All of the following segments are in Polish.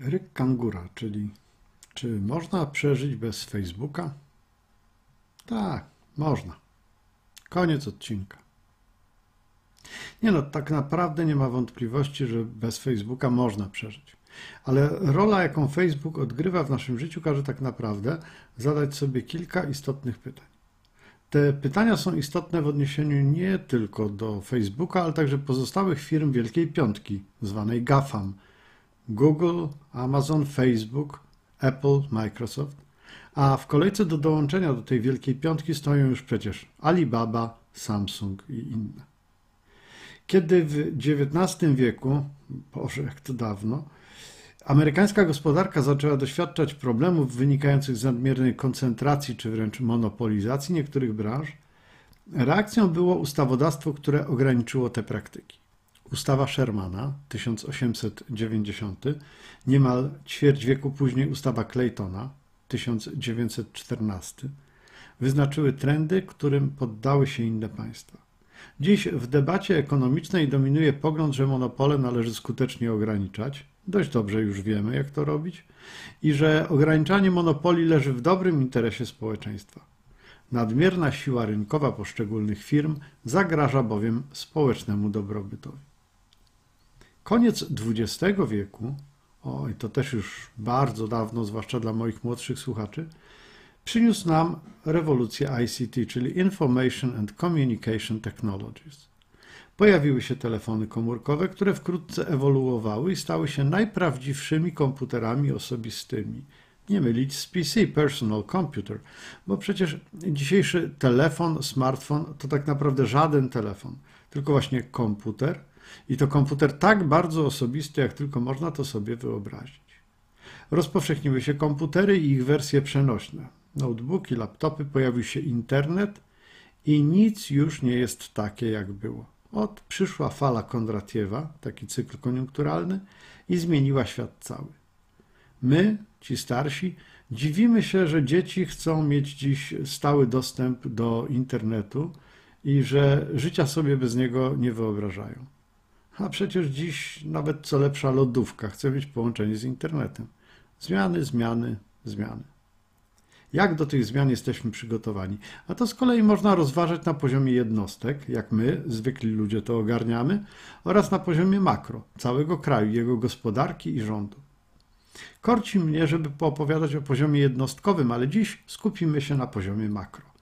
Ryk kangura, czyli czy można przeżyć bez Facebooka? Tak, można. Koniec odcinka. Nie no, tak naprawdę nie ma wątpliwości, że bez Facebooka można przeżyć. Ale rola, jaką Facebook odgrywa w naszym życiu, każe tak naprawdę zadać sobie kilka istotnych pytań. Te pytania są istotne w odniesieniu nie tylko do Facebooka, ale także pozostałych firm Wielkiej Piątki, zwanej GAFAM, Google, Amazon, Facebook, Apple, Microsoft, a w kolejce do dołączenia do tej wielkiej piątki stoją już przecież Alibaba, Samsung i inne. Kiedy w XIX wieku, Boże, jak to dawno, amerykańska gospodarka zaczęła doświadczać problemów wynikających z nadmiernej koncentracji czy wręcz monopolizacji niektórych branż, reakcją było ustawodawstwo, które ograniczyło te praktyki. Ustawa Shermana 1890, niemal ćwierć wieku później ustawa Claytona 1914 wyznaczyły trendy, którym poddały się inne państwa. Dziś w debacie ekonomicznej dominuje pogląd, że monopole należy skutecznie ograniczać. Dość dobrze już wiemy, jak to robić, i że ograniczanie monopoli leży w dobrym interesie społeczeństwa. Nadmierna siła rynkowa poszczególnych firm zagraża bowiem społecznemu dobrobytowi. Koniec XX wieku, oj, to też już bardzo dawno, zwłaszcza dla moich młodszych słuchaczy, przyniósł nam rewolucję ICT, czyli Information and Communication Technologies. Pojawiły się telefony komórkowe, które wkrótce ewoluowały i stały się najprawdziwszymi komputerami osobistymi. Nie mylić z PC, Personal Computer, bo przecież dzisiejszy telefon, smartfon to tak naprawdę żaden telefon, tylko właśnie komputer i to komputer tak bardzo osobisty, jak tylko można to sobie wyobrazić. Rozpowszechniły się komputery i ich wersje przenośne notebooki, laptopy, pojawił się internet i nic już nie jest takie, jak było. Od przyszła fala Kondratiewa, taki cykl koniunkturalny, i zmieniła świat cały. My, ci starsi, dziwimy się, że dzieci chcą mieć dziś stały dostęp do internetu i że życia sobie bez niego nie wyobrażają. A przecież dziś nawet co lepsza lodówka chce mieć połączenie z internetem. Zmiany, zmiany, zmiany jak do tych zmian jesteśmy przygotowani. A to z kolei można rozważać na poziomie jednostek, jak my, zwykli ludzie to ogarniamy, oraz na poziomie makro, całego kraju, jego gospodarki i rządu. Korci mnie, żeby poopowiadać o poziomie jednostkowym, ale dziś skupimy się na poziomie makro.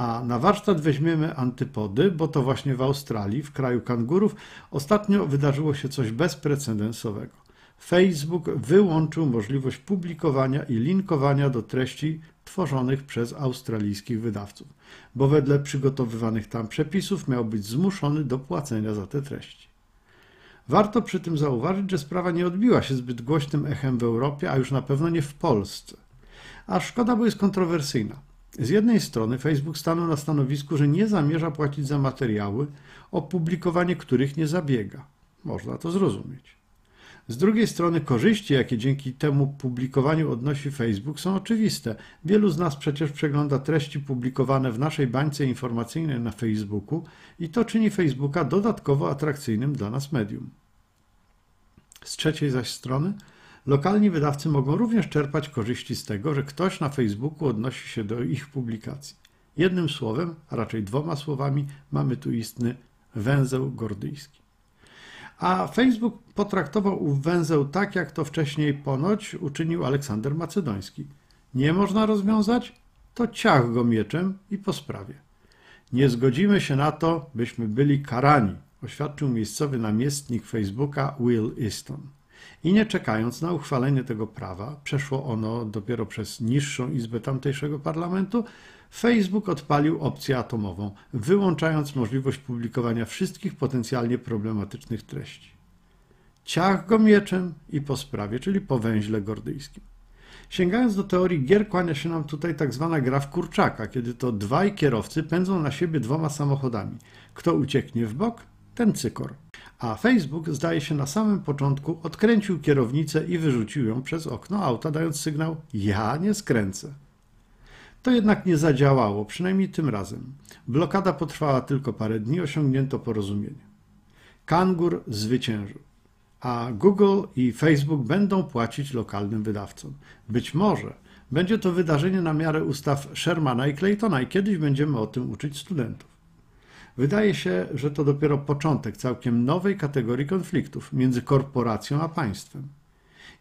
A na warsztat weźmiemy antypody, bo to właśnie w Australii, w kraju kangurów, ostatnio wydarzyło się coś bezprecedensowego. Facebook wyłączył możliwość publikowania i linkowania do treści tworzonych przez australijskich wydawców, bo wedle przygotowywanych tam przepisów miał być zmuszony do płacenia za te treści. Warto przy tym zauważyć, że sprawa nie odbiła się zbyt głośnym echem w Europie, a już na pewno nie w Polsce. A szkoda, bo jest kontrowersyjna. Z jednej strony Facebook stanął na stanowisku, że nie zamierza płacić za materiały, o publikowanie których nie zabiega. Można to zrozumieć. Z drugiej strony korzyści, jakie dzięki temu publikowaniu odnosi Facebook są oczywiste. Wielu z nas przecież przegląda treści publikowane w naszej bańce informacyjnej na Facebooku i to czyni Facebooka dodatkowo atrakcyjnym dla nas medium. Z trzeciej zaś strony lokalni wydawcy mogą również czerpać korzyści z tego, że ktoś na Facebooku odnosi się do ich publikacji. Jednym słowem, a raczej dwoma słowami, mamy tu istny węzeł gordyjski. A Facebook potraktował ów węzeł tak, jak to wcześniej ponoć uczynił Aleksander Macedoński. Nie można rozwiązać? To ciach go mieczem i po sprawie. Nie zgodzimy się na to, byśmy byli karani, oświadczył miejscowy namiestnik Facebooka Will Easton. I nie czekając na uchwalenie tego prawa, przeszło ono dopiero przez niższą izbę tamtejszego parlamentu, Facebook odpalił opcję atomową, wyłączając możliwość publikowania wszystkich potencjalnie problematycznych treści. Ciach go mieczem i po sprawie, czyli po węźle gordyjskim. Sięgając do teorii gier, kłania się nam tutaj tak zwana gra w kurczaka, kiedy to dwaj kierowcy pędzą na siebie dwoma samochodami. Kto ucieknie w bok, ten cykor. A Facebook, zdaje się, na samym początku odkręcił kierownicę i wyrzucił ją przez okno auta, dając sygnał: Ja nie skręcę. To jednak nie zadziałało, przynajmniej tym razem. Blokada potrwała tylko parę dni, osiągnięto porozumienie. Kangur zwyciężył. a Google i Facebook będą płacić lokalnym wydawcom. Być może będzie to wydarzenie na miarę ustaw Shermana i Claytona i kiedyś będziemy o tym uczyć studentów. Wydaje się, że to dopiero początek całkiem nowej kategorii konfliktów między korporacją a państwem.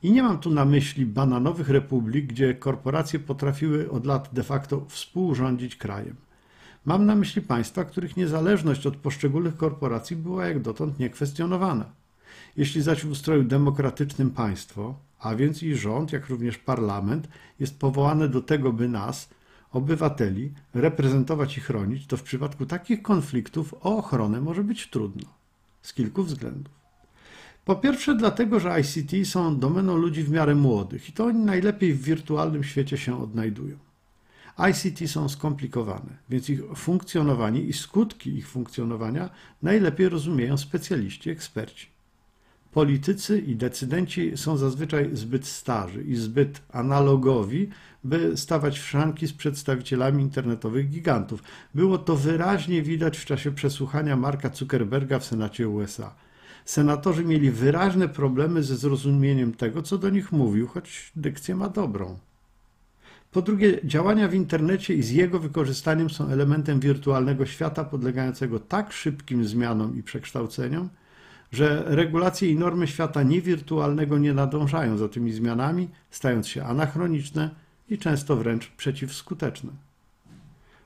I nie mam tu na myśli bananowych republik, gdzie korporacje potrafiły od lat de facto współrządzić krajem. Mam na myśli państwa, których niezależność od poszczególnych korporacji była jak dotąd niekwestionowana. Jeśli zaś w ustroju demokratycznym państwo, a więc i rząd, jak również parlament, jest powołane do tego, by nas, obywateli, reprezentować i chronić, to w przypadku takich konfliktów o ochronę może być trudno. Z kilku względów. Po pierwsze, dlatego, że ICT są domeną ludzi w miarę młodych i to oni najlepiej w wirtualnym świecie się odnajdują. ICT są skomplikowane, więc ich funkcjonowanie i skutki ich funkcjonowania najlepiej rozumieją specjaliści, eksperci. Politycy i decydenci są zazwyczaj zbyt starzy i zbyt analogowi, by stawać w szranki z przedstawicielami internetowych gigantów. Było to wyraźnie widać w czasie przesłuchania Marka Zuckerberga w Senacie USA. Senatorzy mieli wyraźne problemy ze zrozumieniem tego, co do nich mówił, choć dykcję ma dobrą. Po drugie, działania w internecie i z jego wykorzystaniem są elementem wirtualnego świata podlegającego tak szybkim zmianom i przekształceniom, że regulacje i normy świata niewirtualnego nie nadążają za tymi zmianami, stając się anachroniczne i często wręcz przeciwskuteczne.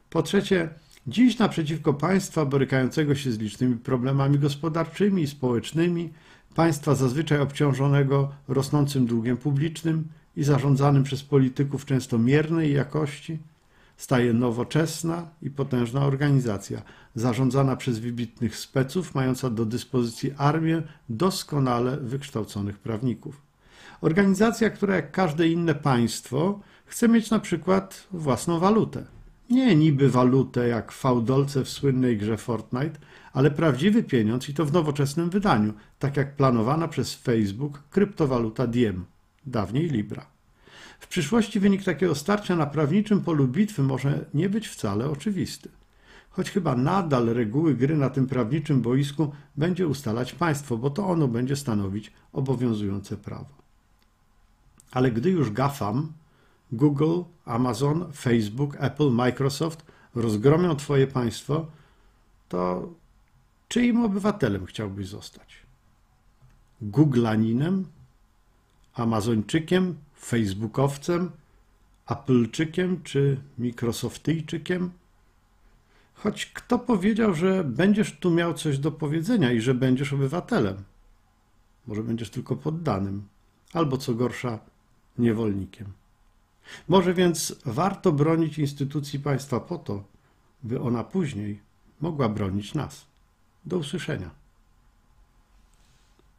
Po trzecie, dziś naprzeciwko państwa borykającego się z licznymi problemami gospodarczymi i społecznymi, państwa zazwyczaj obciążonego rosnącym długiem publicznym i zarządzanym przez polityków często miernej jakości, staje nowoczesna i potężna organizacja, zarządzana przez wybitnych speców, mająca do dyspozycji armię doskonale wykształconych prawników. Organizacja, która jak każde inne państwo chce mieć na przykład własną walutę. Nie niby walutę jak fałdolce w słynnej grze Fortnite, ale prawdziwy pieniądz i to w nowoczesnym wydaniu, tak jak planowana przez Facebook kryptowaluta Diem, dawniej Libra. W przyszłości wynik takiego starcia na prawniczym polu bitwy może nie być wcale oczywisty. Choć chyba nadal reguły gry na tym prawniczym boisku będzie ustalać państwo, bo to ono będzie stanowić obowiązujące prawo. Ale gdy już GAFAM, Google, Amazon, Facebook, Apple, Microsoft rozgromią Twoje państwo, to czyim obywatelem chciałbyś zostać? Googlaninem? Amazończykiem? Facebookowcem? Appleczykiem czy Microsoftyjczykiem? Choć kto powiedział, że będziesz tu miał coś do powiedzenia i że będziesz obywatelem? Może będziesz tylko poddanym, albo co gorsza, niewolnikiem. Może więc warto bronić instytucji państwa po to, by ona później mogła bronić nas. Do usłyszenia.